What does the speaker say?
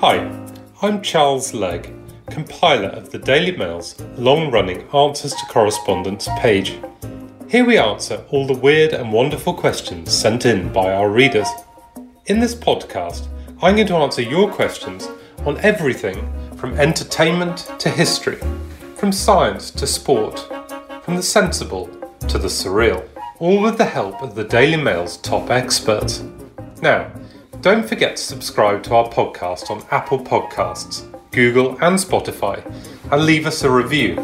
Hi, I'm Charles Legge, compiler of the Daily Mail's long running Answers to Correspondents page. Here we answer all the weird and wonderful questions sent in by our readers. In this podcast, I'm going to answer your questions on everything from entertainment to history, from science to sport, from the sensible to the surreal, all with the help of the Daily Mail's top experts. Now, don't forget to subscribe to our podcast on Apple Podcasts, Google, and Spotify, and leave us a review.